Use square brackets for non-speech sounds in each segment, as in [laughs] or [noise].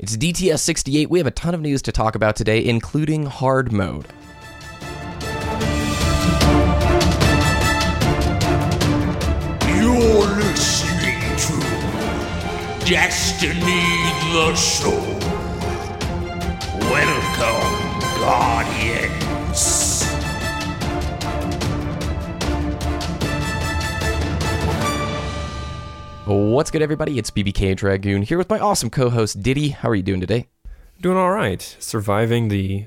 It's DTS 68. We have a ton of news to talk about today, including hard mode. You're listening to Destiny the Show. Welcome, Guardians. What's good, everybody? It's BBK Dragoon here with my awesome co host, Diddy. How are you doing today? Doing all right. Surviving the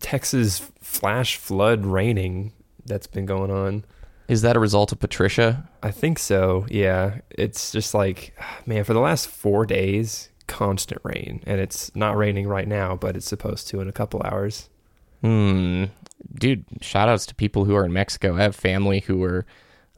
Texas flash flood raining that's been going on. Is that a result of Patricia? I think so. Yeah. It's just like, man, for the last four days, constant rain. And it's not raining right now, but it's supposed to in a couple hours. Hmm. Dude, shout outs to people who are in Mexico. I have family who were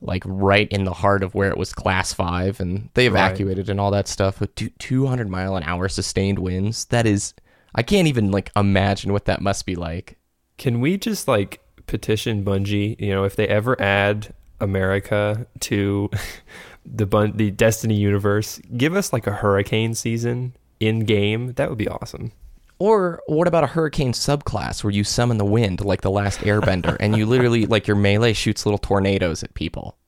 like right in the heart of where it was class five and they evacuated and all that stuff with two- 200 mile an hour sustained winds. That is, I can't even like imagine what that must be like. Can we just like petition Bungie, you know, if they ever add America to [laughs] the Bun- the Destiny universe, give us like a hurricane season in game. That would be awesome. Or what about a hurricane subclass where you summon the wind like the last airbender and you literally [laughs] like your melee shoots little tornadoes at people.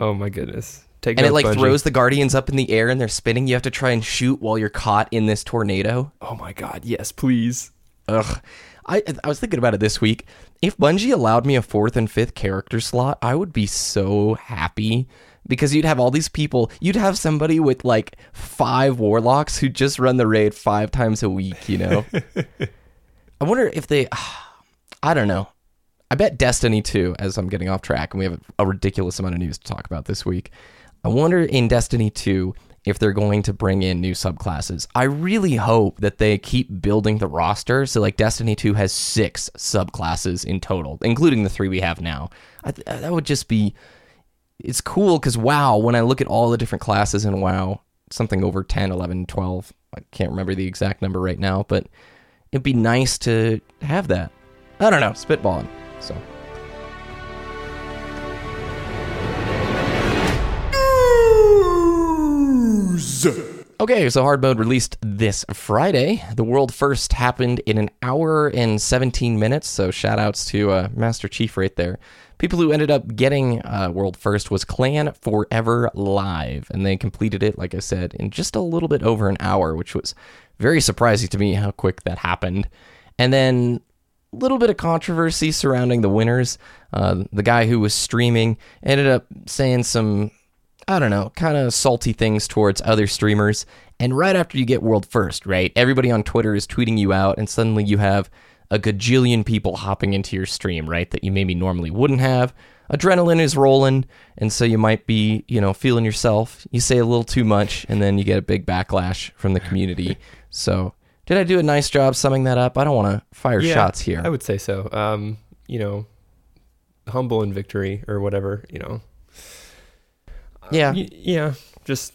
Oh my goodness. Take And it like throws the guardians up in the air and they're spinning. You have to try and shoot while you're caught in this tornado. Oh my god, yes, please. Ugh. I I was thinking about it this week. If Bungie allowed me a fourth and fifth character slot, I would be so happy because you'd have all these people. You'd have somebody with like five warlocks who just run the raid five times a week. You know. [laughs] I wonder if they. [sighs] I don't know. I bet Destiny 2, as I'm getting off track, and we have a ridiculous amount of news to talk about this week. I wonder in Destiny 2 if they're going to bring in new subclasses. I really hope that they keep building the roster. So, like, Destiny 2 has six subclasses in total, including the three we have now. I th- that would just be. It's cool because, wow, when I look at all the different classes in WoW, something over 10, 11, 12, I can't remember the exact number right now, but it'd be nice to have that. I don't know, spitballing. So News. Okay, so hard mode released this Friday. The world first happened in an hour and 17 minutes, so shout outs to uh, Master Chief right there. People who ended up getting uh, world first was Clan Forever Live, and they completed it, like I said, in just a little bit over an hour, which was very surprising to me how quick that happened. And then a little bit of controversy surrounding the winners. Uh, the guy who was streaming ended up saying some I don't know, kind of salty things towards other streamers. And right after you get world first, right, everybody on Twitter is tweeting you out, and suddenly you have a gajillion people hopping into your stream, right, that you maybe normally wouldn't have. Adrenaline is rolling, and so you might be, you know, feeling yourself. You say a little too much, and then you get a big backlash from the community. [laughs] so, did I do a nice job summing that up? I don't want to fire Yeah, shots here. I would say so. Um, you know, humble in victory or whatever, you know. yeah. Y- yeah, just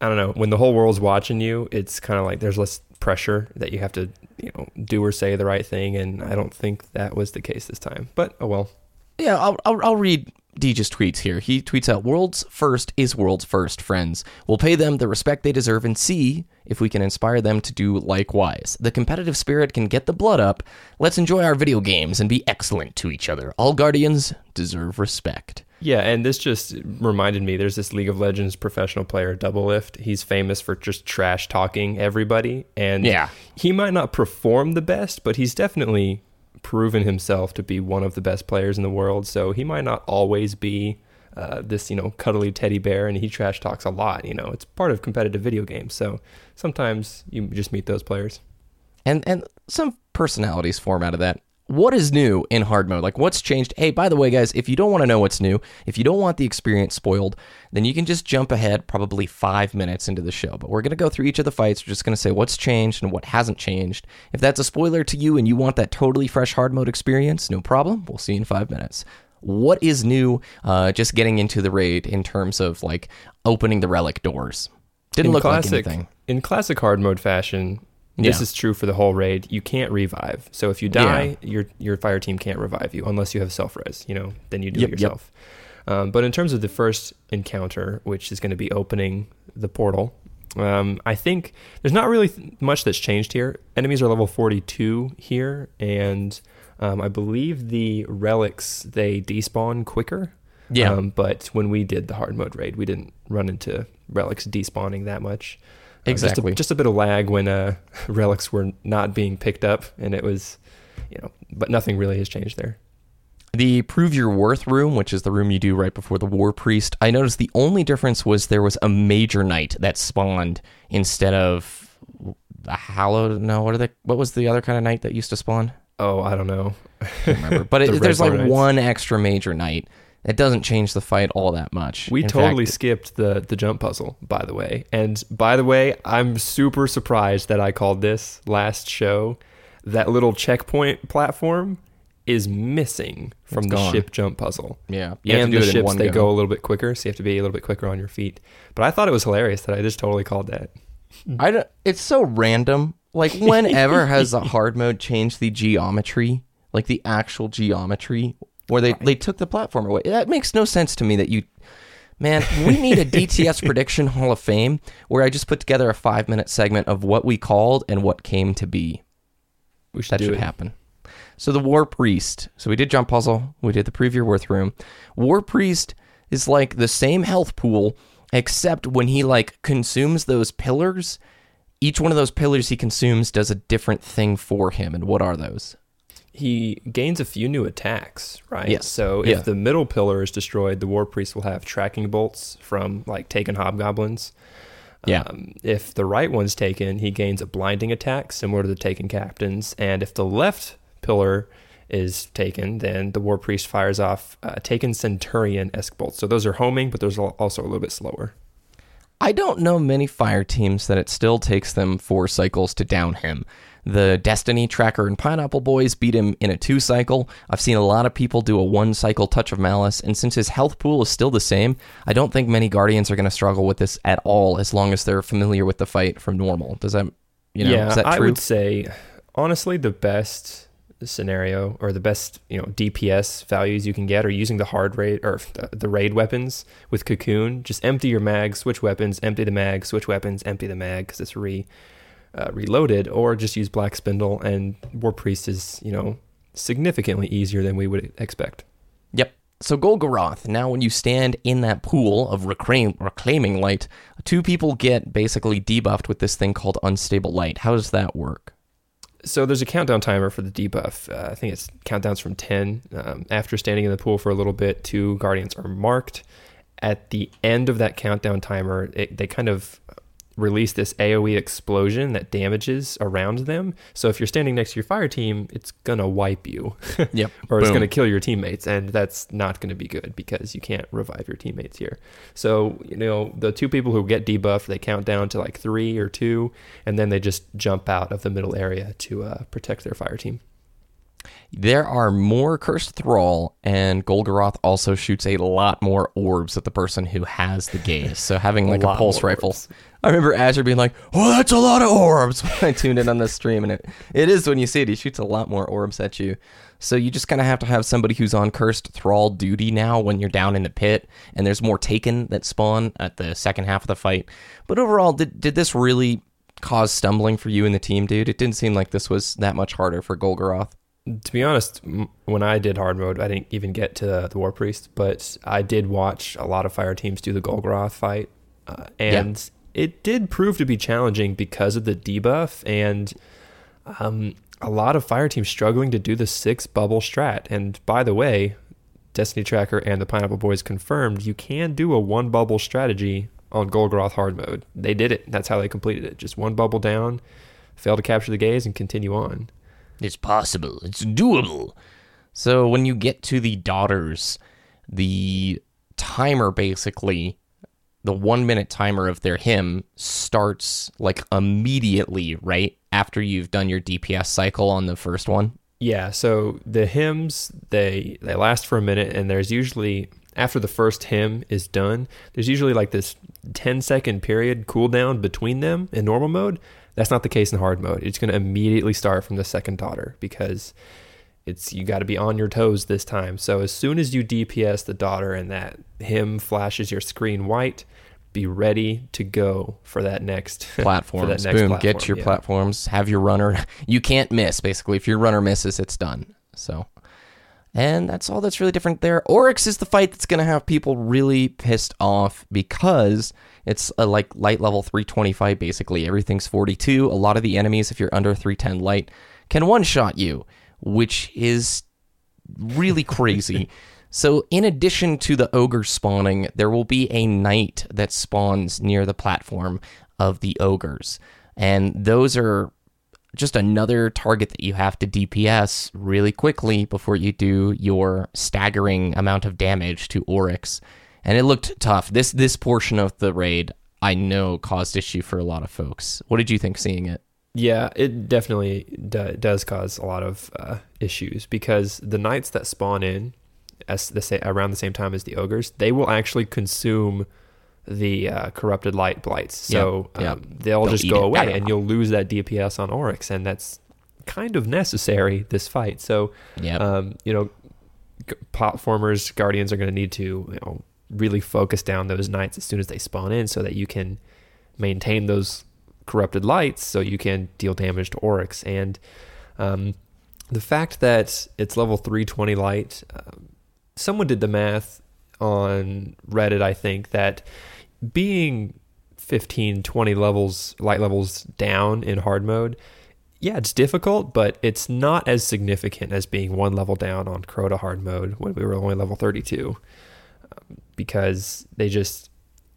I don't know. When the whole world's watching you, it's kind of like there's less pressure that you have to, you know, do or say the right thing, and I don't think that was the case this time. But oh well. Yeah, I'll, I'll, I'll read Deej's tweets here. He tweets out, World's first is world's first, friends. We'll pay them the respect they deserve and see if we can inspire them to do likewise. The competitive spirit can get the blood up. Let's enjoy our video games and be excellent to each other. All Guardians deserve respect. Yeah, and this just reminded me there's this League of Legends professional player, Doublelift. He's famous for just trash talking everybody. And Yeah. he might not perform the best, but he's definitely proven himself to be one of the best players in the world. So he might not always be uh, this, you know, cuddly teddy bear, and he trash talks a lot. You know, it's part of competitive video games. So sometimes you just meet those players. and and some personalities form out of that. What is new in hard mode? Like what's changed? Hey, by the way, guys, if you don't want to know what's new, if you don't want the experience spoiled, then you can just jump ahead probably five minutes into the show. But we're gonna go through each of the fights. We're just gonna say what's changed and what hasn't changed. If that's a spoiler to you and you want that totally fresh hard mode experience, no problem. We'll see you in five minutes. What is new? Uh, just getting into the raid in terms of like opening the relic doors. Didn't in look classic, like anything. In classic hard mode fashion, this Yeah. is true for the whole raid. You can't revive. So if you die, your your fire team can't revive you unless you have self res. You know, then you do Yep, it yep. yourself. Um, but in terms of the first encounter, which is going to be opening the portal, Um, I think there's not really th- much that's changed here. Enemies are level 42 here, and um, I believe the relics they despawn quicker. Yeah. Um, but when we did the hard mode raid, we didn't run into relics despawning that much. Uh, just a- Exactly. Just a, bit of lag when uh, [laughs] relics were not being picked up, and it was, you know, but nothing really has changed there. The prove your worth room, which is the room you do right before the war priest, I noticed the only difference was there was a major knight that spawned instead of a hallowed. No, what are they? What was the other kind of knight that used to spawn? Oh, I don't know. I Remember, [laughs] but The it, there's like Knights. one extra major knight. It doesn't change the fight all that much. We In totally fact, skipped the the jump puzzle, by the way. And by the way, I'm super surprised that I called this last show. That little checkpoint platform is missing from the gone. ship jump puzzle. yeah, you and the it in ships they go. go a little bit quicker, so you have to be a little bit quicker on your feet. But I thought it was hilarious that I just totally called that. I don't, it's so random. Like [laughs] whenever has the hard mode changed the geometry, like the actual geometry, where they they took the platform away? That makes no sense to me. That you, man, we need a [laughs] DTS prediction Hall of Fame where I just put together a five minute segment of what we called and what came to be. We should That should it. happen. So the War Priest. So we did jump puzzle. We did the preview worth room. War Priest is like the same health pool, except when he like consumes those pillars, each one of those pillars he consumes does a different thing for him. And what are those? He gains a few new attacks, right? Yes. So if Yeah. the middle pillar is destroyed, the war priest will have tracking bolts from like taken hobgoblins. Yeah. Um, if the right one's taken, he gains a blinding attack similar to the taken captains, and if the left pillar is taken, then the war priest fires off uh, taken centurion esque bolts. So those are homing, but those are also a little bit slower. I don't know many fire teams that it still takes them four cycles to down him. The Destiny Tracker and Pineapple Boys beat him in a two cycle. I've seen a lot of people do a one cycle touch of malice, and since his health pool is still the same, I don't think many Guardians are going to struggle with this at all as long as they're familiar with the fight from normal. Does that, you know, yeah, is that I would say honestly the best scenario or the best you know DPS values you can get are using the hard raid or the, the raid weapons with cocoon. Just empty your mag, switch weapons, empty the mag, switch weapons, empty the mag because it's re uh, reloaded, or just use black spindle and war priest is you know significantly easier than we would expect. Yep. So Golgoroth, now when you stand in that pool of reclaim, reclaiming light, two people get basically debuffed with this thing called unstable light. How does that work? So there's a countdown timer for the debuff. Uh, I think it's countdowns from 10. Um, after standing in the pool for a little bit, two guardians are marked. At the end of that countdown timer, it, they kind of release this AoE explosion that damages around them. So if you're standing next to your fire team, it's gonna wipe you, [laughs] Yep. or it's Boom. gonna kill your teammates, and that's not gonna be good because you can't revive your teammates here. So you know the two people who get debuffed, they count down to like three or two, and then they just jump out of the middle area to uh, protect their fire team. There are more cursed thrall, and Golgoroth also shoots a lot more orbs at the person who has the gaze. So having [laughs] like a, lot pulse rifle. I remember Azure being like, "Oh, that's a lot of orbs." [laughs] When I tuned in on the stream, and it it is when you see it, he shoots a lot more orbs at you. So you just kind of have to have somebody who's on cursed thrall duty now when you're down in the pit, and there's more taken that spawn at the second half of the fight. But overall, did did this really cause stumbling for you and the team, dude? It didn't seem like this was that much harder for Golgoroth. To be honest, when I did hard mode, I didn't even get to the War Priest, but I did watch a lot of fire teams do the Golgoroth fight, uh, and it did prove to be challenging because of the debuff and um, a lot of fire teams struggling to do the six bubble strat. And by the way, Destiny Tracker and the Pineapple Boys confirmed you can do a one bubble strategy on Golgoroth hard mode. They did it. That's how they completed it. Just one bubble down, fail to capture the gaze, and continue on. It's possible. It's doable. So when you get to the daughters, the timer basically, the one minute timer of their hymn starts like immediately, right? After you've done your DPS cycle on the first one. Yeah, so the hymns they they last for a minute and there's usually after the first hymn is done, there's usually like this 10 second period cooldown between them in normal mode. That's not the case in hard mode. It's going to immediately start from the second daughter because it's you got to be on your toes this time. So as soon as you DPS the daughter and that hymn flashes your screen white, be ready to go for that next [laughs] for platforms. that next Boom, platform, get your yeah. platforms. Have your runner. [laughs] You can't miss. Basically, if your runner misses, it's done. So, and that's all that's really different there. Oryx is the fight that's going to have people really pissed off because it's a like light level 320 fight. Basically, everything's 42. A lot of the enemies, if you're under 310 light, can one shot you, which is really crazy. [laughs] So, in addition to the ogre spawning, there will be a knight that spawns near the platform of the ogres. And those are just another target that you have to DPS really quickly before you do your staggering amount of damage to Oryx. And it looked tough. This this portion of the raid I know caused issue for a lot of folks. What did you think seeing it? Yeah, it definitely do, does cause a lot of uh, issues because the knights that spawn in as the sa- around the same time as the ogres, they will actually consume the uh, corrupted light blights. So Yep, yep. um, they'll, They'll just go it. away, and you'll lose that DPS on Oryx, and that's kind of necessary this fight. So Yeah. um, you know, platformers, guardians are going to need to you know really focus down those knights as soon as they spawn in, so that you can maintain those corrupted lights, so you can deal damage to Oryx. And um, the fact that it's level 320 light, um, someone did the math on Reddit, I think, that being 15, 20 levels, light levels down in hard mode, yeah, it's difficult, but it's not as significant as being one level down on Crota hard mode when we were only level 32. Because they just,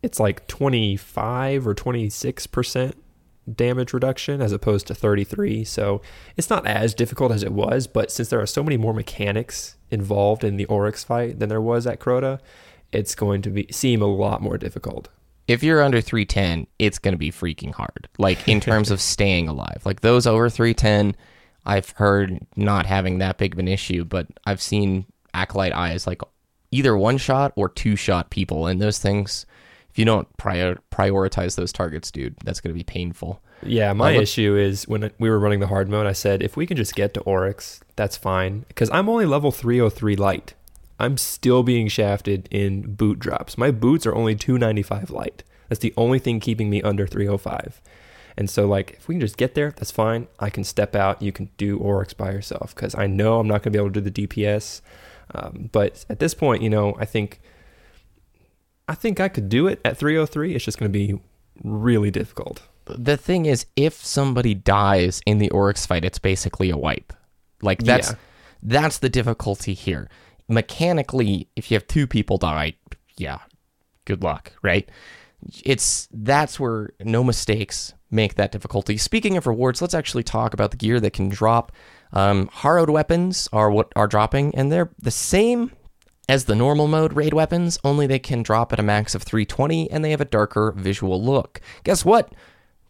it's like 25 or 26% damage reduction as opposed to 33. So it's not as difficult as it was, but since there are so many more mechanics involved in the Oryx fight than there was at Crota, it's going to be seem a lot more difficult. if you're under 310, it's going to be freaking hard. Like in terms of [laughs] staying alive. Like those over 310, I've heard not having that big of an issue, but I've seen acolyte eyes like either one shot or two shot people, and those things. If you don't prior- prioritize those targets, dude, that's going to be painful. Yeah, my look- issue is when we were running the hard mode, I said if we can just get to Oryx, that's fine. Because I'm only level 303 light. I'm still being shafted in boot drops. My boots are only 295 light. That's the only thing keeping me under 305. And so, like, if we can just get there, that's fine. I can step out. You can do Oryx by yourself because I know I'm not going to be able to do the DPS. Um, but at this point, you know, I think I think I could do it at 303. It's just going to be really difficult. The thing is, if somebody dies in the Oryx fight, it's basically a wipe. Like that's Yeah. that's the difficulty here. Mechanically, if you have two people die, yeah, good luck, right? It's that's where no mistakes make that difficulty. Speaking of rewards, let's actually talk about the gear that can drop. Um, harrowed weapons are what are dropping, and they're the same as the normal mode raid weapons, only they can drop at a max of 320 and they have a darker visual look. Guess what?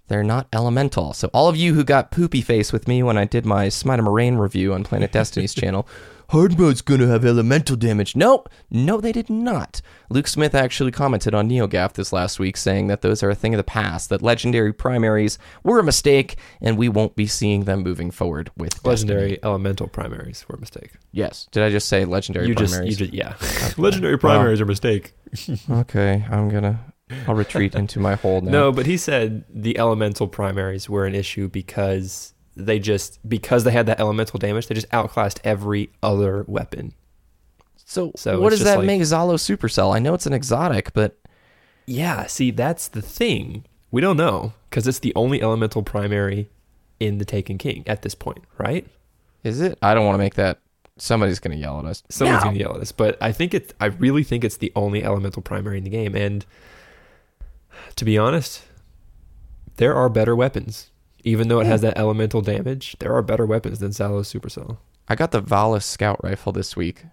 They're not elemental. So all of you who got poopy face with me when I did my Smite of Merain review on Planet Destiny's [laughs] channel, hard mode's gonna have elemental damage. No, no, they did not. Luke Smith actually commented on NeoGaf this last week saying that those are a thing of the past, that legendary primaries were a mistake, and we won't be seeing them moving forward with Destiny. Legendary elemental primaries were a mistake. Yes. Did I just say legendary You just, primaries? you just, yeah. [laughs] Legendary primaries are a mistake. [laughs] Okay, I'm gonna. I'll retreat into my hole now. No, but he said the elemental primaries were an issue because they just because they had that elemental damage, they just outclassed every other weapon. So, So what does that like- make Zhalo Supercell? I know it's an exotic, but Yeah, see, that's the thing. We don't know because it's the only elemental primary in the Taken King at this point, right? is it? I don't want to make that. Somebody's gonna yell at us. Someone's No! gonna yell at us, but I think it's. I really think it's the only elemental primary in the game, and to be honest, there are better weapons. Even though it has that elemental damage, there are better weapons than Salos Supercell. I got the Valis Scout Rifle this week.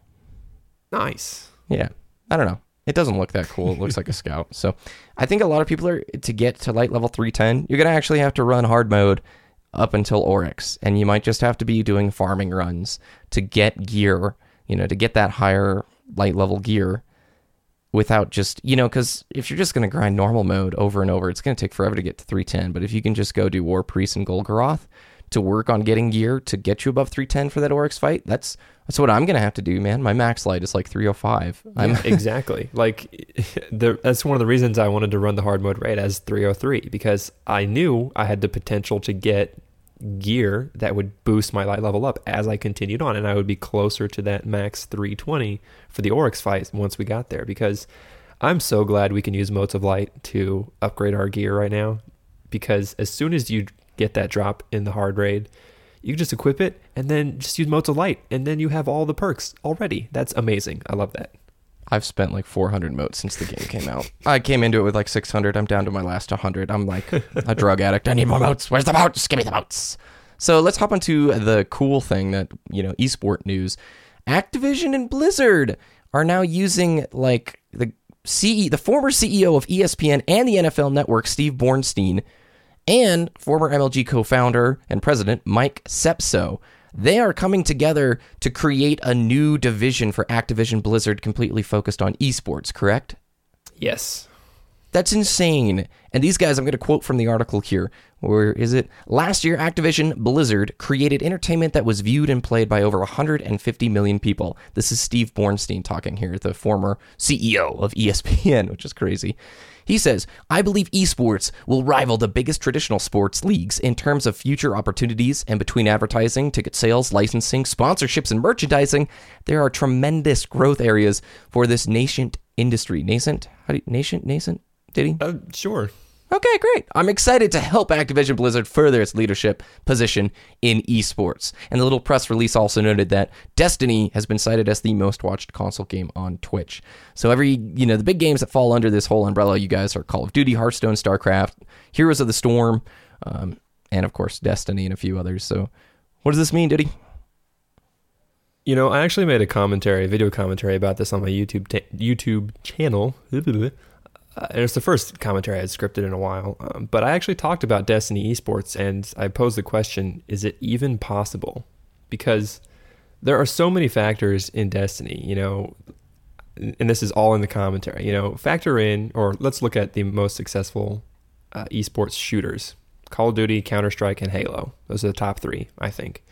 Nice. Yeah, I don't know. It doesn't look that cool. It looks like a [laughs] scout. So, I think a lot of people are to get to light level 310. You're gonna actually have to run hard mode up until Oryx, and you might just have to be doing farming runs to get gear. You know, to get that higher light level gear without just you know because if you're just going to grind normal mode over and over it's going to take forever to get to 310 but if you can just go do war priest and golgoroth to work on getting gear to get you above 310 for that Oryx fight, that's that's what I'm gonna have to do, man. My max light is like 305. I'm Yeah, [laughs] exactly. Like [laughs] the, that's one of the reasons I wanted to run the hard mode raid as 303 because I knew I had the potential to get gear that would boost my light level up as I continued on, and I would be closer to that max 320 for the Oryx fight once we got there. Because I'm so glad we can use motes of light to upgrade our gear right now. Because as soon as you get that drop in the hard raid, you just equip it and then just use motes of light, and then you have all the perks already. That's amazing. I love that. I've spent like 400 motes since the game came out. I came into it with like 600. I'm down to my last 100. I'm like a drug addict. I need more motes. Where's the motes? Give me the motes. So let's hop into the cool thing that, you know, esport news. Activision and Blizzard are now using like the CE, the former CEO of ESPN and the NFL Network, Steve Bornstein, and former MLG co-founder and president Mike Sepso. They are coming together to create a new division for Activision Blizzard completely focused on esports, correct? Yes. That's insane. And these guys, I'm going to quote from the article here. Where is it? Last year, Activision Blizzard created entertainment that was viewed and played by over 150 million people. This is Steve Bornstein talking here, the former CEO of ESPN, [laughs] which is crazy. He says, I believe esports will rival the biggest traditional sports leagues in terms of future opportunities, and between advertising, ticket sales, licensing, sponsorships, and merchandising, there are tremendous growth areas for this nascent industry. Nascent? How do you, nascent? Nascent? Did he? Uh, sure. Okay, great. I'm excited to help Activision Blizzard further its leadership position in esports. And the little press release also noted that Destiny has been cited as the most watched console game on Twitch. So every, you know, the big games that fall under this whole umbrella, you guys are Call of Duty, Hearthstone, StarCraft, Heroes of the Storm, um, and of course Destiny and a few others. So what does this mean, Diddy? You know, I actually made a commentary, a video commentary about this on my YouTube YouTube channel. [laughs] Uh, it's the first commentary I had scripted in a while. Um, but I actually talked about Destiny esports, and I posed the question: Is it even possible? Because there are so many factors in Destiny. You know, and this is all in the commentary. You know, factor in, or let's look at the most successful uh, esports shooters: Call of Duty, Counter Strike, and Halo. Those are the top three, I think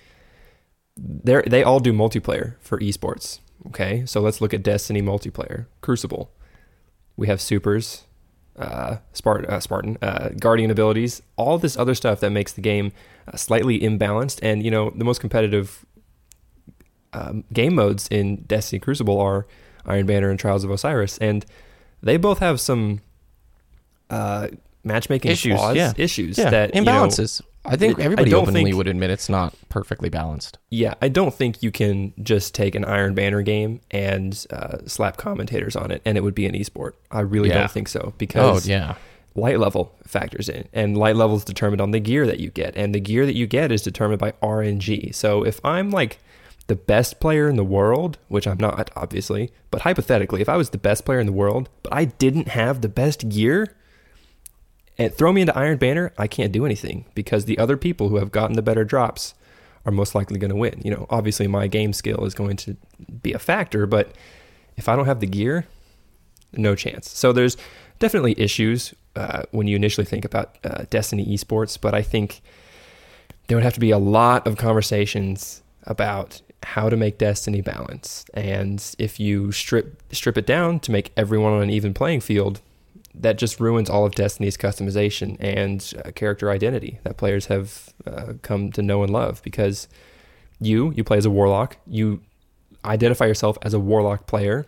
they they all do multiplayer for esports. Okay, so let's look at Destiny multiplayer, Crucible. We have supers, uh, Spartan, uh, Spartan, uh, Guardian abilities, all this other stuff that makes the game uh, slightly imbalanced. And you know, the most competitive um, game modes in Destiny Crucible are Iron Banner and Trials of Osiris, and they both have some uh, matchmaking Issues, flaws, yeah. issues Yeah, that you know, imbalances. I think I everybody don't openly think- would admit it's not perfectly balanced. Yeah, I don't think you can just take an Iron Banner game and uh, slap commentators on it and it would be an esport. I really Yeah. don't think so Oh, because yeah. light level factors in, and light level is determined on the gear that you get, and the gear that you get is determined by RNG. So if I'm like the best player in the world, which I'm not, obviously, but hypothetically, if I was the best player in the world, but I didn't have the best gear, and throw me into Iron Banner, I can't do anything because the other people who have gotten the better drops are most likely going to win. You know, obviously my game skill is going to be a factor, but if I don't have the gear, no chance. So there's definitely issues uh, when you initially think about uh, Destiny esports, but I think there would have to be a lot of conversations about how to make Destiny balance, And if you strip strip it down to make everyone on an even playing field, that just ruins all of Destiny's customization and uh, character identity that players have uh, come to know and love. Because you you play as a warlock, you identify yourself as a warlock player.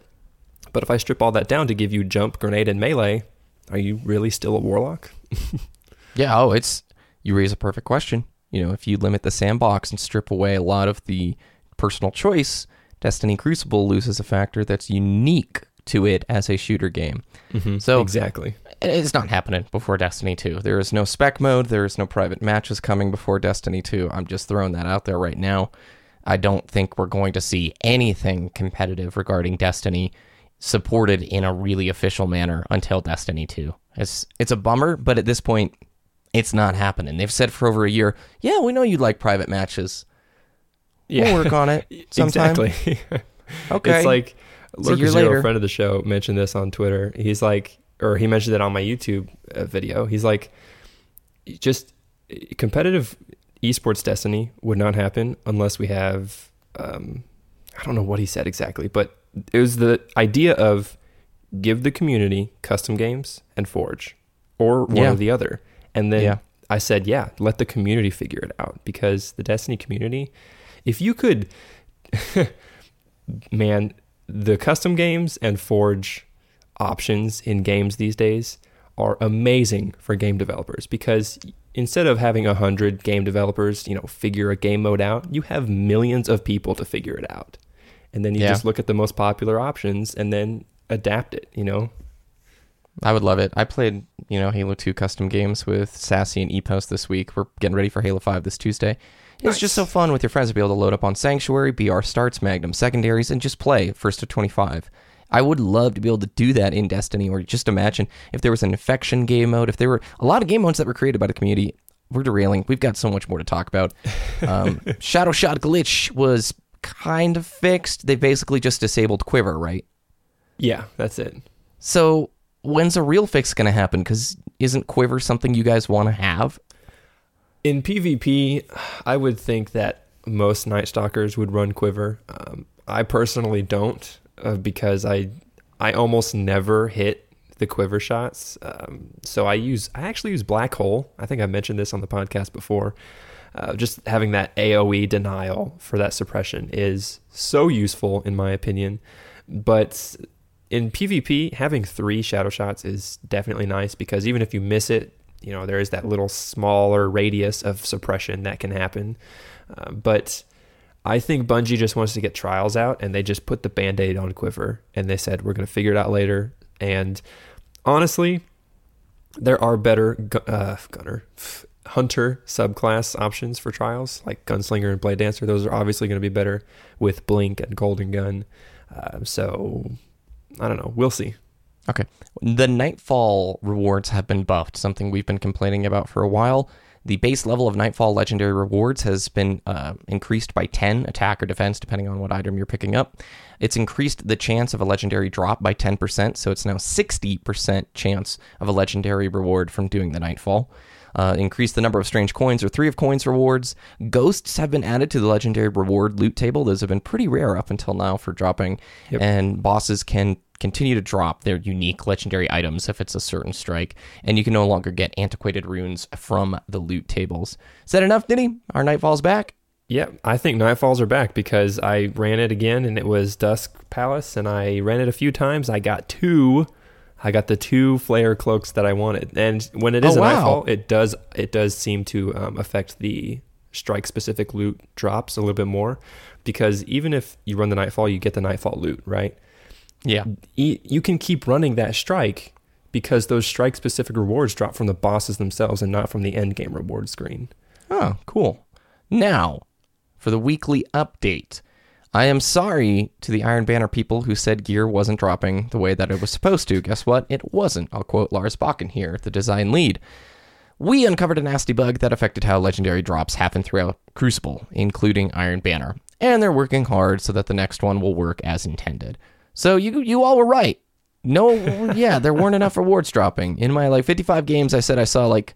But if I strip all that down to give you jump, grenade, and melee, are you really still a warlock? [laughs] Yeah, oh, it's you raise a perfect question. You know, if you limit the sandbox and strip away a lot of the personal choice, Destiny Crucible loses a factor that's unique to it as a shooter game. Mm-hmm. So exactly. it's not happening before Destiny 2. There is no spec mode, there is no private matches coming before Destiny 2. I'm just throwing that out there right now. I don't think we're going to see anything competitive regarding Destiny supported in a really official manner until Destiny 2. It's it's a bummer, but at this point it's not happening. They've said for over a year, "Yeah, we know you like private matches. Yeah. We'll work on it [laughs] sometime." [laughs] Exactly. Okay. It's like It's a year Lurker Zero, later. friend of the show, mentioned this on Twitter. He's like, or he mentioned it on my YouTube uh, video. He's like, just competitive esports Destiny would not happen unless we have um, I don't know what he said exactly, but it was the idea of give the community custom games and Forge, or one Yeah. or the other. And then Yeah. I said, yeah, let the community figure it out because the Destiny community, if you could, [laughs] man, the custom games and Forge options in games these days are amazing for game developers because instead of having a hundred game developers, you know, figure a game mode out, you have millions of people to figure it out, and then you Yeah. just look at the most popular options and then adapt it. You know, I would love it. I played, you know, Halo 2 custom games with Sassy and Epos this week. We're getting ready for Halo 5 this Tuesday. It was just so fun with your friends to be able to load up on Sanctuary, BR starts, Magnum secondaries, and just play first to 25. I would love to be able to do that in Destiny, or just imagine if there was an infection game mode, if there were a lot of game modes that were created by the community. We're derailing. We've got so much more to talk about. Um, [laughs] Shadow Shot Glitch was kind of fixed. They basically just disabled Quiver, right? yeah, that's it. So when's a real fix going to happen? Because isn't Quiver something you guys want to have? In PvP, I would think that most Night Stalkers would run Quiver. Um, I personally don't uh, because I I almost never hit the Quiver shots. Um, so I use I actually use Black Hole. I think I mentioned this on the podcast before. Uh, just having that AOE denial for that suppression is so useful in my opinion. But in PvP, having three shadow shots is definitely nice because even if you miss it, you know there is that little smaller radius of suppression that can happen. Uh, but I think Bungie just wants to get trials out, and they just put the band aid on Quiver, and they said we're going to figure it out later. And honestly, there are better gu- uh, gunner [sighs] hunter subclass options for trials like gunslinger and blade dancer. Those are obviously going to be better with blink and golden gun. Uh, so I don't know. We'll see. Okay. The Nightfall rewards have been buffed, something we've been complaining about for a while. The base level of Nightfall legendary rewards has been uh, increased by 10 attack or defense, depending on what item you're picking up. It's increased the chance of a legendary drop by 10%, so it's now 60% chance of a legendary reward from doing the Nightfall. Uh, increased the number of strange coins or three of coins rewards. Ghosts have been added to the legendary reward loot table. Those have been pretty rare up until now for dropping, Yep. and bosses can continue to drop their unique legendary items if it's a certain strike, and you can no longer get antiquated runes from the loot tables. Is that enough, Denny? Our Nightfall's back? Yeah, I think Nightfalls are back because I ran it again and it was Dust Palace and I ran it a few times. I got two. I got the two flare cloaks that I wanted. And when it is Oh, a wow. Nightfall, it does it does seem to um, affect the strike specific loot drops a little bit more because even if you run the Nightfall, you get the Nightfall loot, right? Yeah. E- You can keep running that strike because those strike specific rewards drop from the bosses themselves and not from the end game reward screen. Oh, cool. Now, for the weekly update. I am sorry to the Iron Banner people who said gear wasn't dropping the way that it was supposed to. Guess what? It wasn't. I'll quote Lars Bakken here, the design lead. We uncovered a nasty bug that affected how legendary drops happen throughout Crucible, including Iron Banner. And they're working hard so that the next one will work as intended. So you you all were right. No, [laughs] yeah, there weren't enough rewards dropping. In my like 55 games, I said I saw like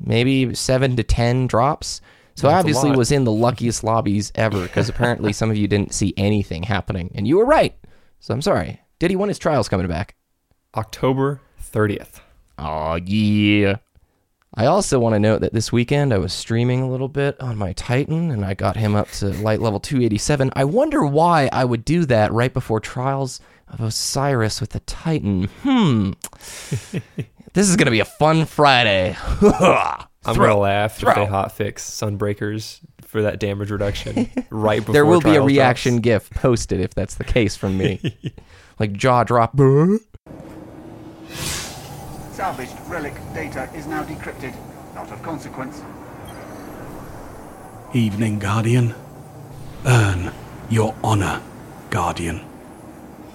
maybe seven to 10 drops. So I obviously was in the luckiest lobbies ever because apparently some of you didn't see anything happening. And you were right. So I'm sorry. Did he want his trials coming back? October 30th. Oh, yeah. I also want to note that this weekend I was streaming a little bit on my Titan and I got him up to light level 287. I wonder why I would do that right before Trials of Osiris with the Titan. Hmm. [laughs] this is going to be a fun Friday. [laughs] I'm Throw. gonna laugh Throw. if they hotfix Sunbreakers for that damage reduction [laughs] right before there will be a trial reaction drops. gif posted if that's the case from me. [laughs] like jaw drop. [laughs] Salvaged relic data is now decrypted. Not of consequence. Evening, Guardian. Earn your honor, Guardian.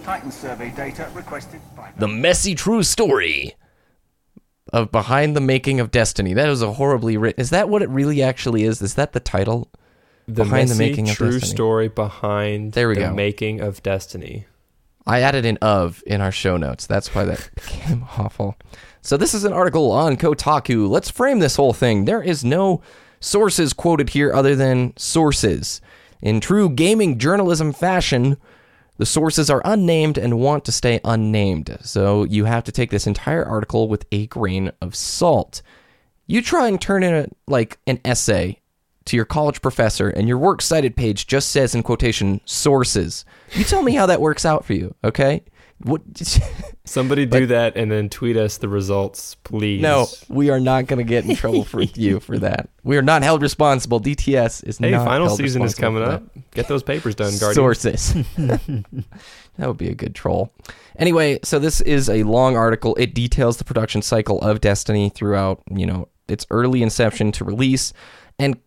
Titan survey data requested by the messy true story of behind the making of Destiny. That was a horribly written. Is that what it really actually is? Is that the title? The behind the making of true Destiny. story behind There we the go. making of Destiny. I added an of in our show notes. That's why that [laughs] became awful. So this is an article on Kotaku. Let's frame this whole thing. There is no sources quoted here other than sources. In true gaming journalism fashion, the sources are unnamed and want to stay unnamed, so you have to take this entire article with a grain of salt. You try and turn in a, like an essay to your college professor, and your works cited page just says in quotation sources. You tell me how that works out for you, okay? What? [laughs] Somebody do that and then tweet us the results, please. no, we are not going to get in [laughs] trouble for you for that. We are not held responsible. DTS is Hey, not. final held season is coming up. Get those papers done, Guardian. sources. [laughs] that would be a good troll. Anyway, so this is a long article. It details the production cycle of Destiny throughout, you know, its early inception to release and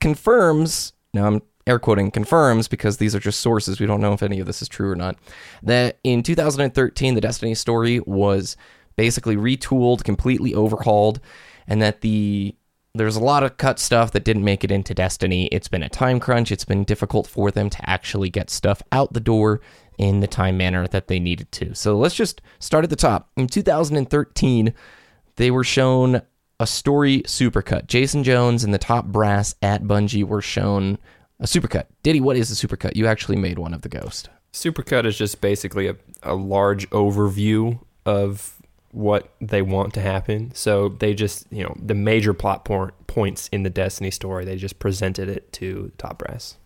confirms, now I'm air quoting, confirms because these are just sources. We don't know if any of this is true or not. That in 2013, the Destiny story was basically retooled, completely overhauled, and that the there's a lot of cut stuff that didn't make it into Destiny. It's been a time crunch. It's been difficult for them to actually get stuff out the door in the time manner that they needed to. So let's just start at the top. In 2013, they were shown a story supercut. Jason Jones and the top brass at Bungie were shown a supercut. Diddy, what is a supercut? You actually made one of the Ghost. Supercut is just basically a, a large overview of what they want to happen. So they just, you know, the major plot point, points in the Destiny story, they just presented it to top brass.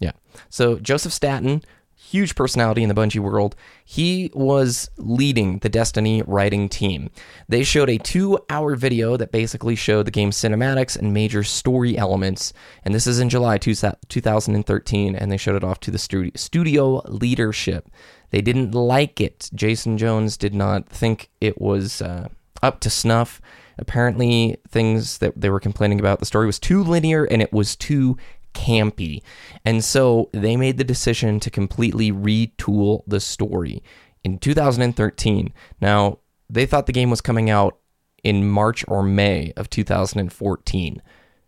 Yeah. So Joseph Staten, huge personality in the Bungie world, he was leading the Destiny writing team. They showed a two hour video that basically showed the game's cinematics and major story elements. And this is in July two- 2013, and they showed it off to the studio, studio leadership. They didn't like it. Jason Jones did not think it was uh, up to snuff. Apparently, things that they were complaining about, the story was too linear and it was too campy. And so they made the decision to completely retool the story in 2013. Now, they thought the game was coming out in March or May of 2014.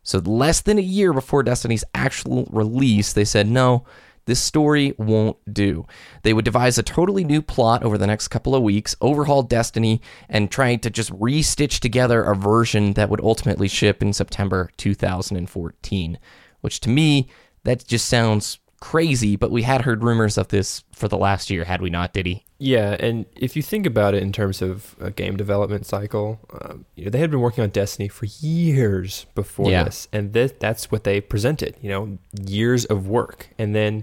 So, less than a year before Destiny's actual release, they said, no, this story won't do. They would devise a totally new plot over the next couple of weeks, overhaul Destiny, and try to just restitch together a version that would ultimately ship in September 2014. Which to me, that just sounds crazy, but we had heard rumors of this for the last year, had we not, Diddy? Yeah, and if you think about it in terms of a game development cycle, um, you know, they had been working on Destiny for years before Yeah. this, and this, that's what they presented. You know, years of work, and then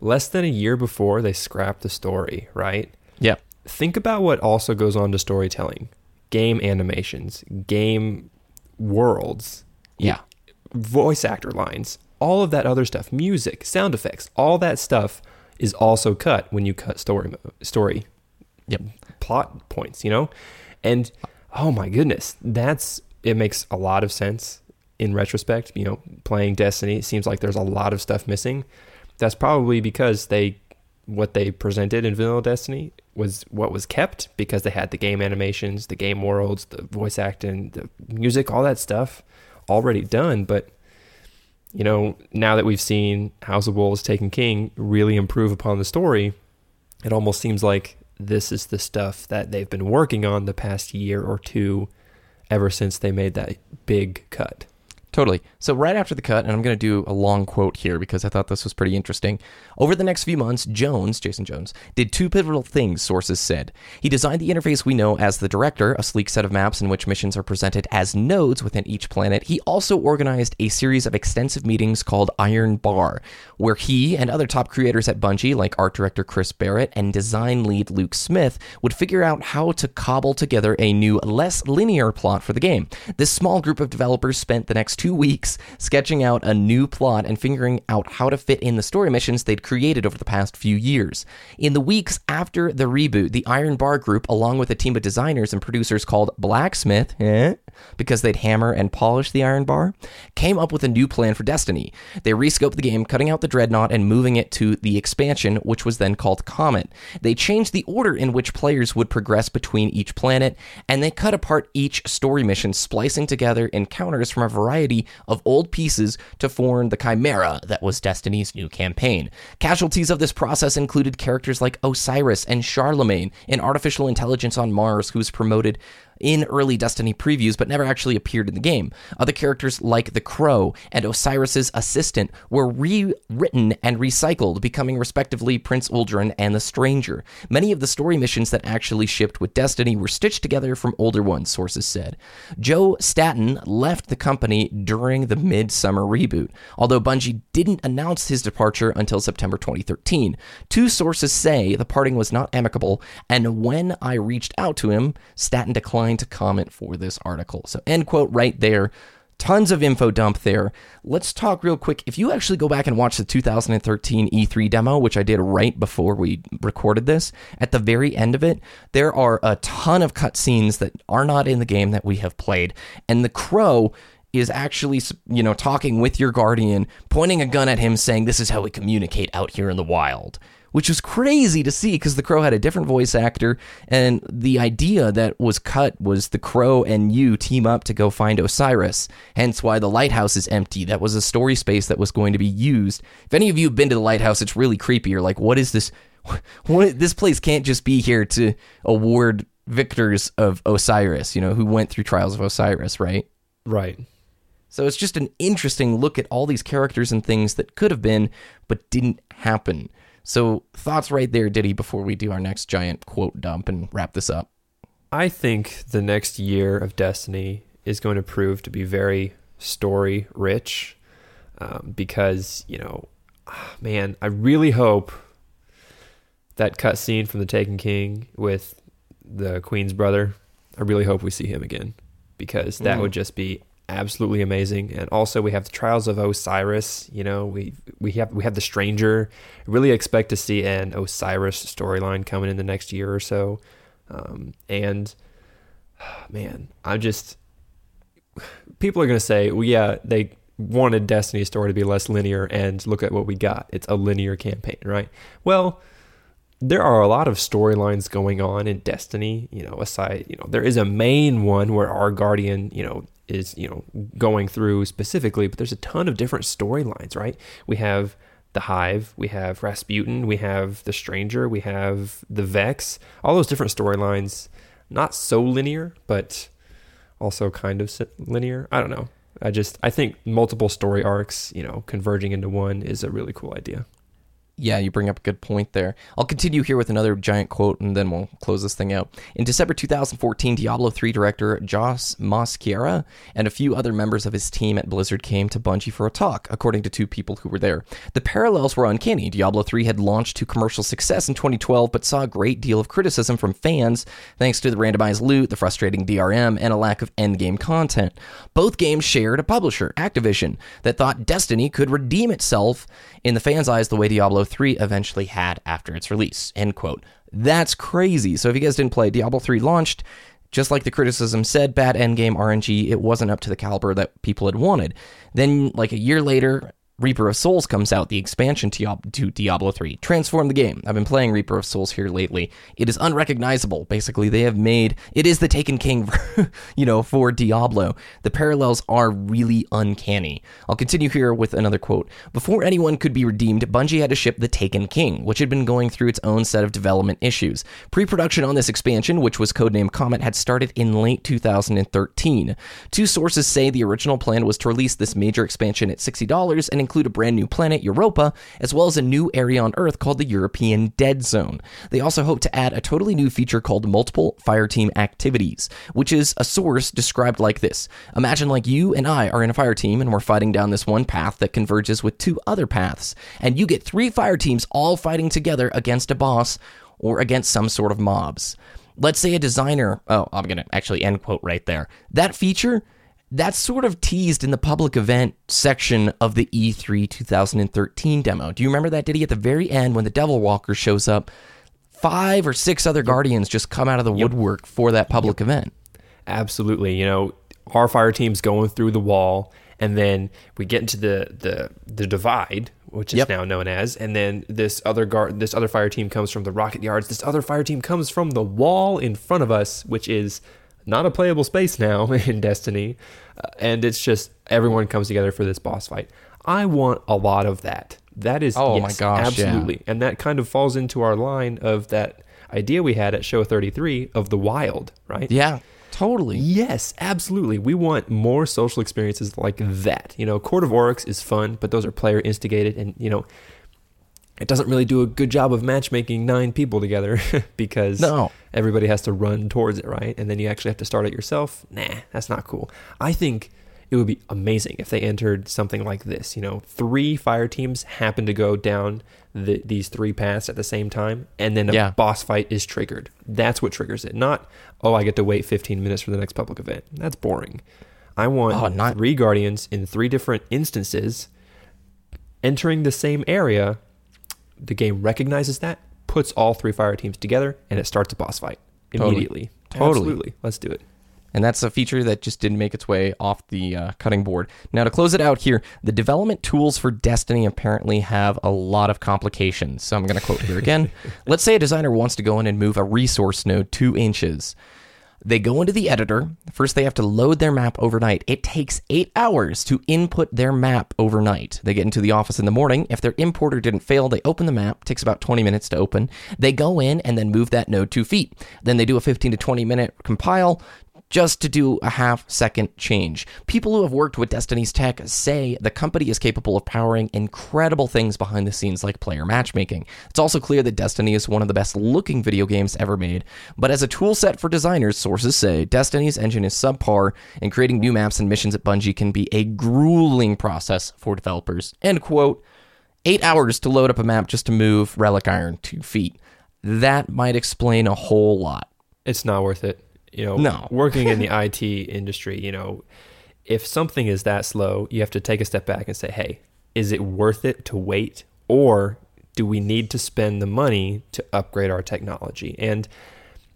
less than a year before they scrapped the story. Right? Yeah. Think about what also goes on to storytelling, game animations, game worlds, Yeah. Voice actor lines, all of that other stuff, music, sound effects, all that stuff is also cut when you cut story story Yep. plot points, you know? And oh my goodness, that's it makes a lot of sense in retrospect, you know, playing Destiny, it seems like there's a lot of stuff missing. That's probably because they what they presented in Vanilla Destiny was what was kept because they had the game animations, the game worlds, the voice acting, the music, all that stuff already done, but you know, now that we've seen House of Wolves Taken King really improve upon the story, it almost seems like this is the stuff that they've been working on the past year or two ever since they made that big cut. Totally. So, right after the cut, and I'm going to do a long quote here because I thought this was pretty interesting. Over the next few months, Jones, Jason Jones, did two pivotal things, sources said. He designed the interface we know as the Director, a sleek set of maps in which missions are presented as nodes within each planet. He also organized a series of extensive meetings called Iron Bar, where he and other top creators at Bungie, like art director Chris Barrett and design lead Luke Smith, would figure out how to cobble together a new, less linear plot for the game. This small group of developers spent the next two weeks sketching out a new plot and figuring out how to fit in the story missions they'd created over the past few years. In the weeks after the reboot, the Iron Bar group, along with a team of designers and producers called Blacksmith, eh, because they'd hammer and polish the Iron Bar, came up with a new plan for Destiny. They rescoped the game, cutting out the Dreadnought and moving it to the expansion, which was then called Comet. They changed the order in which players would progress between each planet, and they cut apart each story mission, splicing together encounters from a variety of old pieces to form the Chimera that was Destiny's new campaign. Casualties of this process included characters like Osiris and Charlemagne, an artificial intelligence on Mars who was promoted in early Destiny previews but never actually appeared in the game. Other characters like the Crow and Osiris's assistant were rewritten and recycled, becoming respectively Prince Uldren and the Stranger. Many of the story missions that actually shipped with Destiny were stitched together from older ones, sources said. Joe Staten left the company during the Midsummer reboot, although Bungie didn't announce his departure until September 2013. Two sources say the parting was not amicable, and when I reached out to him, Staten declined to comment for this article. So, end quote right there. Tons of info dump there. Let's talk real quick. If you actually go back and watch the 2013 E3 demo, which I did right before we recorded this, at the very end of it, there are a ton of cutscenes that are not in the game that we have played. And the crow is actually, you know, talking with your guardian, pointing a gun at him, saying, This is how we communicate out here in the wild which was crazy to see because the crow had a different voice actor and the idea that was cut was the crow and you team up to go find osiris hence why the lighthouse is empty. That was a story space that was going to be used. If any of you have been to the lighthouse it's really creepy. You're like what is this? [laughs] What this place can't just be here to award victors of osiris you know who went through trials of osiris right? Right. So it's just an interesting look at all these characters and things that could have been but didn't happen so, thoughts right there, Diddy, before we do our next giant quote dump and wrap this up. I think the next year of Destiny is going to prove to be very story rich um, because, you know, man, I really hope that cutscene from The Taken King with the Queen's brother, I really hope we see him again because that mm. would just be absolutely amazing. And also we have the Trials of Osiris. You know, we we have we have the Stranger. Really expect to see an Osiris storyline coming in the next year or so. Um, and [sighs] man, I'm just people are gonna say, well, yeah, they wanted Destiny's story to be less linear, and look at what we got. It's a linear campaign, right? Well. There are a lot of storylines going on in Destiny, you know, aside, you know, there is a main one where our guardian, you know, is you know going through specifically, but there's a ton of different storylines, right? We have the Hive, we have Rasputin, we have the Stranger, we have the Vex. All those different storylines, not so linear, but also kind of linear. I don't know. I just I think multiple story arcs, you know, converging into one is a really cool idea. Yeah, you bring up a good point there. I'll continue here with another giant quote and then we'll close this thing out. In December 2014, Diablo 3 director Josh Mosqueira and a few other members of his team at Blizzard came to Bungie for a talk, according to two people who were there. The parallels were uncanny. Diablo 3 had launched to commercial success in 2012, but saw a great deal of criticism from fans thanks to the randomized loot, the frustrating DRM, and a lack of endgame content. Both games shared a publisher, Activision, that thought Destiny could redeem itself in the fans' eyes the way Diablo 3 eventually had after its release. End quote. That's crazy. So if you guys didn't play, Diablo 3 launched. Just like the criticism said, bad endgame RNG, it wasn't up to the caliber that people had wanted. Then, like a year later, Reaper of Souls comes out, the expansion to Diablo 3. Transform the game. I've been playing Reaper of Souls here lately. It is unrecognizable. Basically, they have made it is the Taken King, [laughs] you know, for Diablo. The parallels are really uncanny. I'll continue here with another quote. Before anyone could be redeemed, Bungie had to ship the Taken King, which had been going through its own set of development issues. Pre-production on this expansion, which was codenamed Comet, had started in late 2013. Two sources say the original plan was to release this major expansion at $60 and include a brand new planet, Europa, as well as a new area on Earth called the European Dead Zone. They also hope to add a totally new feature called Multiple Fireteam Activities, which is a source described like this Imagine like you and I are in a fire team and we're fighting down this one path that converges with two other paths, and you get three fire teams all fighting together against a boss or against some sort of mobs. Let's say a designer, oh, I'm going to actually end quote right there. That feature that's sort of teased in the public event section of the E3 2013 demo. Do you remember that, Diddy? At the very end, when the Devil Walker shows up, five or six other Guardians just come out of the yep. woodwork for that public yep. event. Absolutely. You know, our fire team's going through the wall, and then we get into the the, the divide, which is yep. now known as, and then this other guard, this other fire team comes from the rocket yards. This other fire team comes from the wall in front of us, which is not a playable space now [laughs] in Destiny, uh, and it's just everyone comes together for this boss fight. I want a lot of that. That is oh yes, my gosh, absolutely, yeah. and that kind of falls into our line of that idea we had at show 33 of the wild, right? Yeah, Totally. Yes, absolutely. We want more social experiences like that. You know, Court of Oryx is fun, but those are player instigated and, you know, it doesn't really do a good job of matchmaking nine people together [laughs] because No. everybody has to run towards it, right? And then you actually have to start it yourself. Nah, that's not cool. I think it would be amazing if they entered something like this. You know, three fire teams happen to go down the, these three paths at the same time, and then a Yeah. boss fight is triggered. That's what triggers it. Not, oh, I get to wait 15 minutes for the next public event. That's boring. I want Oh, not- three guardians in three different instances entering the same area. The game recognizes that, puts all three fire teams together, and it starts a boss fight Totally. immediately. Totally. Absolutely. Let's do it. And that's a feature that just didn't make its way off the uh, cutting board. Now, to close it out here, the development tools for Destiny apparently have a lot of complications. So I'm going to quote here again. [laughs] Let's say a designer wants to go in and move a resource node two inches. They go into the editor. First, they have to load their map overnight. It takes eight hours to input their map overnight. They get into the office in the morning. If their importer didn't fail, they open the map. takes about 20 minutes to open. They go in and then move that node two feet. Then they do a 15 to 20 minute compile just to do a half second change. People who have worked with Destiny's tech say the company is capable of powering incredible things behind the scenes like player matchmaking. It's also clear that Destiny is one of the best looking video games ever made, but as a tool set for designers, sources say Destiny's engine is subpar and creating new maps and missions at Bungie can be a grueling process for developers. End quote. Eight hours to load up a map just to move Relic Iron two feet. That might explain a whole lot. It's not worth it. You know, No. [laughs] working in the IT industry, you know, if something is that slow, you have to take a step back and say, hey, is it worth it to wait? Or do we need to spend the money to upgrade our technology? And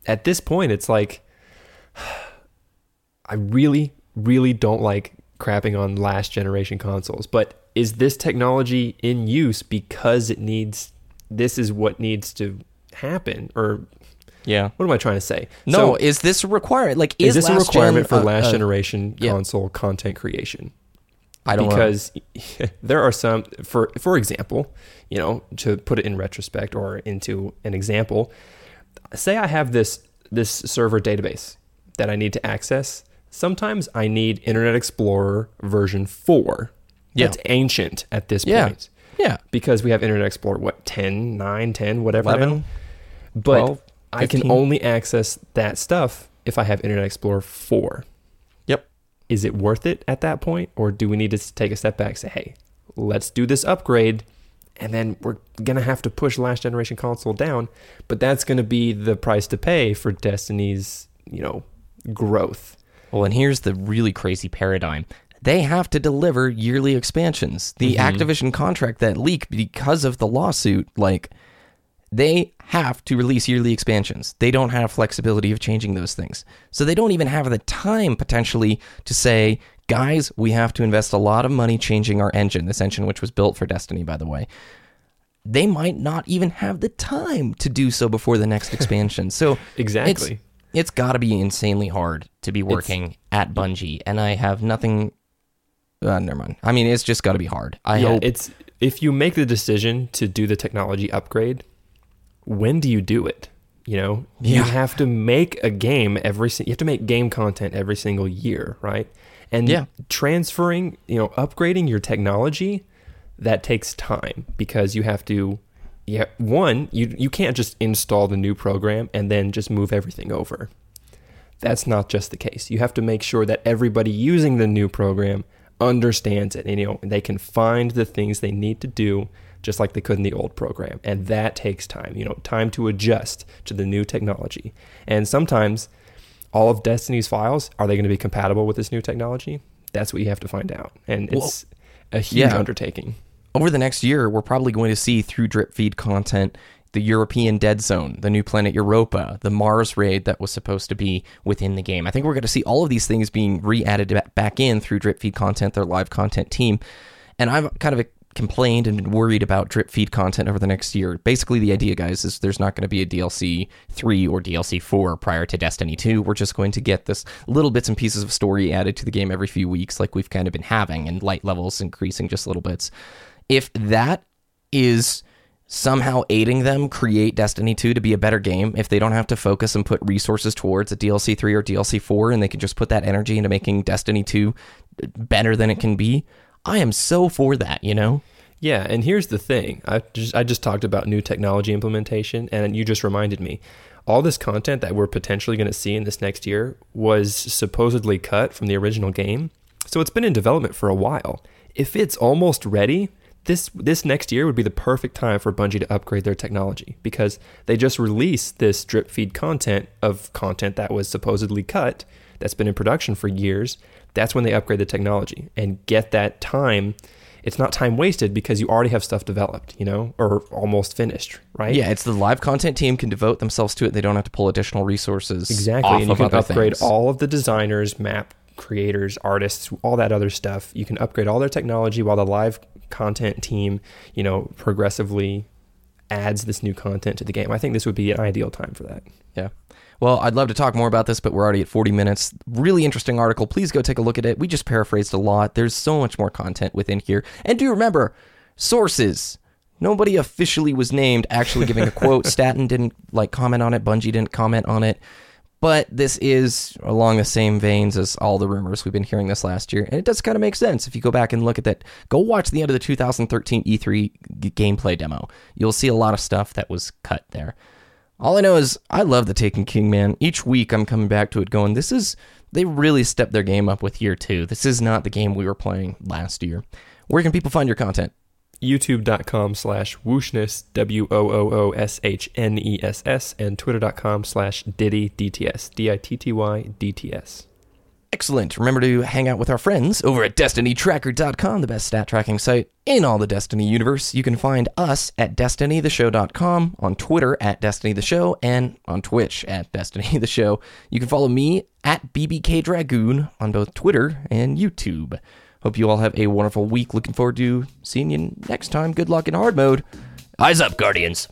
at this point, it's like, [sighs] I really, really don't like crapping on last generation consoles, but is this technology in use because it needs, this is what needs to happen? Or Yeah. what am I trying to say? No, So- is this a requirement? Like, is is, this a requirement gen, for uh, last uh, generation yeah. console content creation? I don't know. because [laughs] there are some for for example, you know, to put it in retrospect or into an example, say I have this this server database that I need to access. Sometimes I need Internet Explorer version 4. Yeah. That's ancient at this Yeah. point. Yeah. Because we have Internet Explorer what 10, 9, 10, whatever 11, now. But 12, I can only access that stuff if I have Internet Explorer 4 Yep. is it worth it at that point or do we need to take a step back and say hey let's do this upgrade and then we're gonna have to push last generation console down but that's gonna be the price to pay for destiny's you know growth Well, and here's the really crazy paradigm. They have to deliver yearly expansions. The mm-hmm. Activision contract that leaked because of the lawsuit, like, they have to release yearly expansions. They don't have flexibility of changing those things. So they don't even have the time potentially to say, guys, we have to invest a lot of money changing our engine, this engine which was built for Destiny, by the way. They might not even have the time to do so before the next [laughs] expansion. So Exactly. it's, it's got to be insanely hard to be working at Bungie, and I have nothing. Uh, never mind. I mean, it's just got to be hard. I yeah hope. it's if you make the decision to do the technology upgrade when do you do it you know you have to make a game every you have to make game content every single year right and Yeah. transferring you know upgrading your technology that takes time because you have to yeah one you you can't just install the new program and then just move everything over that's not just the case. You have to make sure that everybody using the new program understands it and you know they can find the things they need to do just like they could in the old program. And that takes time, you know, time to adjust to the new technology. And sometimes all of Destiny's files are they going to be compatible with this new technology? That's what you have to find out. And it's a huge yeah. undertaking. over the next year, we're probably going to see through drip feed content the European Dead Zone, the new planet Europa, the Mars raid that was supposed to be within the game. I think we're going to see all of these things being re-added back in through drip feed content, their live content team. And I'm kind of complained and been worried about drip feed content over the next year. Basically, the idea, guys, is there's not going to be a DLC 3 or DLC 4 prior to Destiny 2. We're just going to get this little bits and pieces of story added to the game every few weeks, like we've kind of been having, and light levels increasing just little bits. If that is somehow aiding them create Destiny 2 to be a better game if they don't have to focus and put resources towards a DLC 3 or DLC 4 and they can just put that energy into making Destiny 2 better than it can be. I am so for that, you know? Yeah, and here's the thing. I just I just talked about new technology implementation and you just reminded me. All this content that we're potentially going to see in this next year was supposedly cut from the original game. So it's been in development for a while. If it's almost ready, this this next year would be the perfect time for Bungie to upgrade their technology because they just released this drip feed content of content that was supposedly cut that's been in production for years. That's when they upgrade the technology and get that time. It's not time wasted because you already have stuff developed, you know, or almost finished, right? Yeah, it's the live content team can devote themselves to it. They don't have to pull additional resources. Exactly. And you can upgrade things. all of the designers, map creators, artists, all that other stuff. You can upgrade all their technology while the live content team, you know, progressively adds this new content to the game. I think this would be an ideal time for that. Yeah. Well, I'd love to talk more about this, but we're already at 40 minutes. Really interesting article. Please go take a look at it. We just paraphrased a lot. There's so much more content within here. And do remember, sources. Nobody officially was named actually giving a quote. [laughs] Staten didn't like comment on it. Bungie didn't comment on it. But this is along the same veins as all the rumors we've been hearing this last year. And it does kind of make sense if you go back and look at that. Go watch the end of the 2013 E3 g- gameplay demo. You'll see a lot of stuff that was cut there. All I know is I love the Taken King, man. Each week I'm coming back to it going, this is, they really stepped their game up with year two. This is not the game we were playing last year. Where can people find your content? youtube.com slash wooshness w-o-o-o-s-h-n-e-s-s and twitter.com slash ditty dts d-i-t-t-y d-t-s Excellent. Remember to hang out with our friends over at DestinyTracker.com, the best stat tracking site in all the Destiny universe. You can find us at DestinyTheShow.com, on Twitter at Destiny the Show, and on Twitch at Destiny the Show. You can follow me at BBKDragoon on both Twitter and YouTube. Hope you all have a wonderful week. Looking forward to seeing you next time. Good luck in hard mode. Eyes up, Guardians.